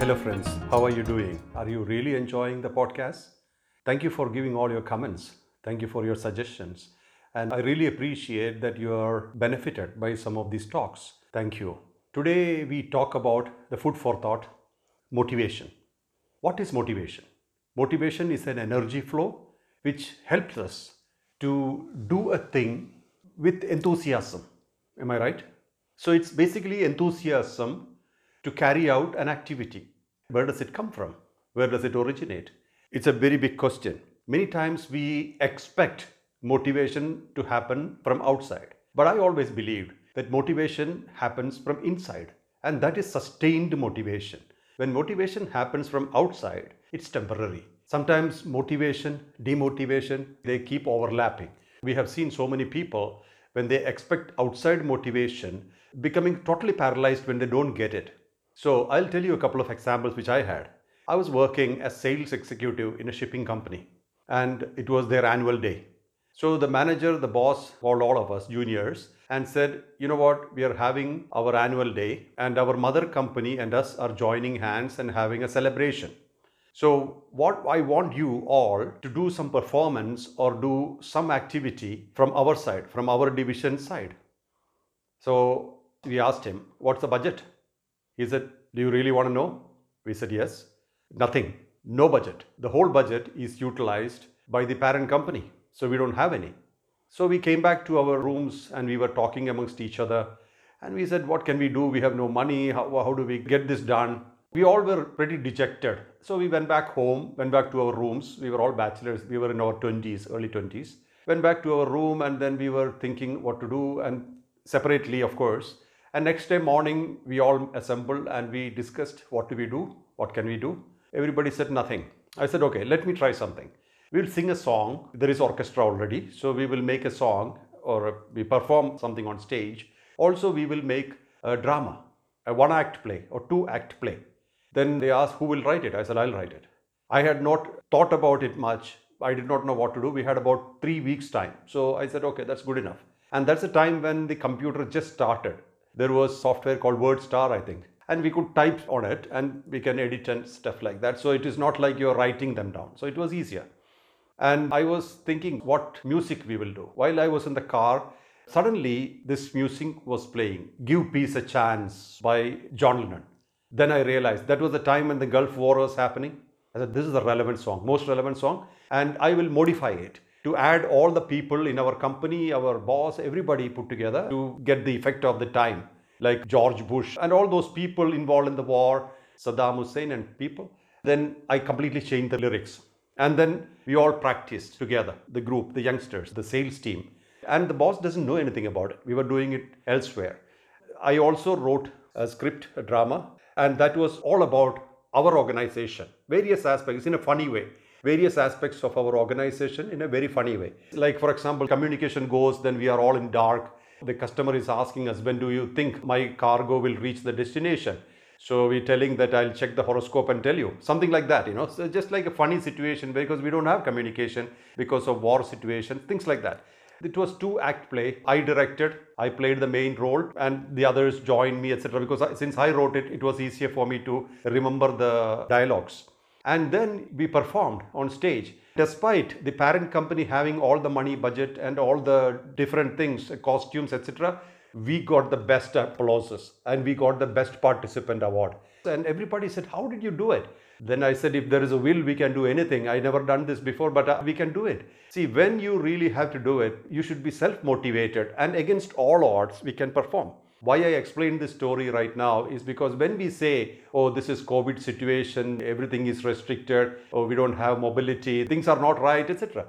How are you doing? Are you really enjoying the podcast? Thank you for giving all your comments. Thank you for your suggestions. And I really appreciate that you are benefited by some of these talks. Thank you. Today we talk about the food for thought motivation. What is motivation? Motivation is an energy flow which helps us to do a thing with enthusiasm. Am I right? So it's basically enthusiasm to carry out an activity. Where does it come from? Where does it originate? It's a very big question. Many times we expect motivation to happen from outside. But I always believed that motivation happens from inside, and that is sustained motivation. When motivation happens from outside, it's temporary. Sometimes motivation, demotivation, they keep overlapping. We have seen so many people when they expect outside motivation becoming totally paralyzed when they don't get it. So I'll tell you a couple of examples which I had. I was working as sales executive in a shipping company and it was their annual day. So the manager, the boss called all of us juniors and said, you know what, we are having our annual day and our mother company and us are joining hands and having a celebration. So what I want you all to do some performance or do some activity from our side, from our division side. So we asked him, what's the budget? He said, do you really want to know? We said, yes. Nothing. No budget. The whole budget is utilized by the parent company. So we don't have any. So we came back to our rooms and we were talking amongst each other. And we said, what can we do? We have no money. How, how do we get this done? We all were pretty dejected. So we went back home, went back to our rooms. We were all bachelors. We were in our 20s, early 20s. Went back to our room and then we were thinking what to do and separately, of course. And next day morning, we all assembled and we discussed what do we do? What can we do? Everybody said nothing. I said, okay, let me try something. We'll sing a song. There is orchestra already. So we will make a song or we perform something on stage. Also, we will make a drama, a one act play or two act play. Then they asked, who will write it? I said, I'll write it. I had not thought about it much. I did not know what to do. We had about three weeks' time. So I said, okay, that's good enough. And that's the time when the computer just started. There was software called WordStar, I think. And we could type on it and we can edit and stuff like that. So it is not like you're writing them down. So it was easier. And I was thinking what music we will do. While I was in the car, suddenly this music was playing Give Peace a Chance by John Lennon. Then I realized that was the time when the Gulf War was happening. I said, this is the relevant song, most relevant song, and I will modify it to add all the people in our company, our boss, everybody put together to get the effect of the time, like George Bush and all those people involved in the war, Saddam Hussein and people. Then I completely changed the lyrics. And then we all practiced together, the group, the youngsters, the sales team. And the boss doesn't know anything about it. We were doing it elsewhere. I also wrote a script, a drama, and that was all about our organization, various aspects in a funny way various aspects of our organization in a very funny way. Like, for example, communication goes, then we are all in dark. The customer is asking us, when do you think my cargo will reach the destination? So we're telling that I'll check the horoscope and tell you something like that, you know. So just like a funny situation because we don't have communication because of war situation, things like that. It was two act play. I directed, I played the main role, and the others joined me, etc. Because I, since I wrote it, it was easier for me to remember the dialogues. And then we performed on stage. Despite the parent company having all the money budget and all the different things, costumes, etc., we got the best applauses and we got the best participant award. And everybody said, How did you do it? Then I said, If there is a will, we can do anything. I never done this before, but uh, we can do it. See, when you really have to do it, you should be self motivated and against all odds, we can perform. Why I explain this story right now is because when we say, oh, this is COVID situation, everything is restricted, or we don't have mobility, things are not right, etc.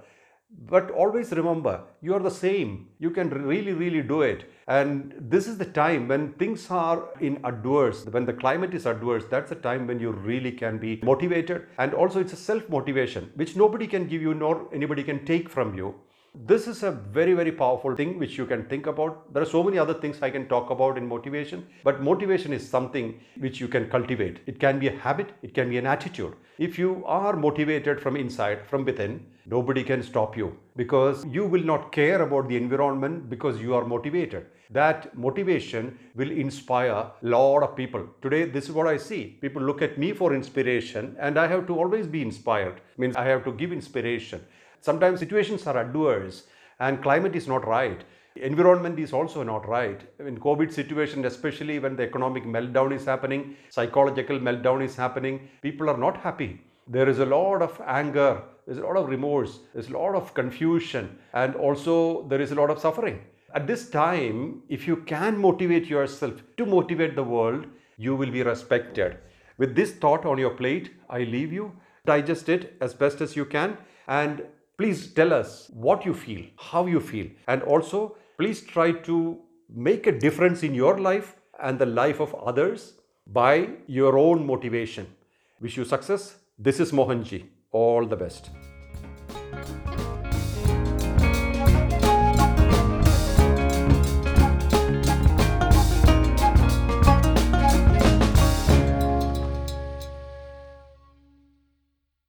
But always remember, you are the same. You can really, really do it. And this is the time when things are in adverse, when the climate is adverse, that's the time when you really can be motivated. And also, it's a self motivation, which nobody can give you, nor anybody can take from you. This is a very, very powerful thing which you can think about. There are so many other things I can talk about in motivation, but motivation is something which you can cultivate. It can be a habit, it can be an attitude. If you are motivated from inside, from within, nobody can stop you because you will not care about the environment because you are motivated. That motivation will inspire a lot of people. Today, this is what I see. People look at me for inspiration, and I have to always be inspired. Means I have to give inspiration. Sometimes situations are adverse and climate is not right. Environment is also not right. In COVID situation, especially when the economic meltdown is happening, psychological meltdown is happening, people are not happy. There is a lot of anger, there's a lot of remorse, there's a lot of confusion, and also there is a lot of suffering. At this time, if you can motivate yourself to motivate the world, you will be respected. With this thought on your plate, I leave you. Digest it as best as you can and Please tell us what you feel, how you feel, and also please try to make a difference in your life and the life of others by your own motivation. Wish you success. This is Mohanji. All the best.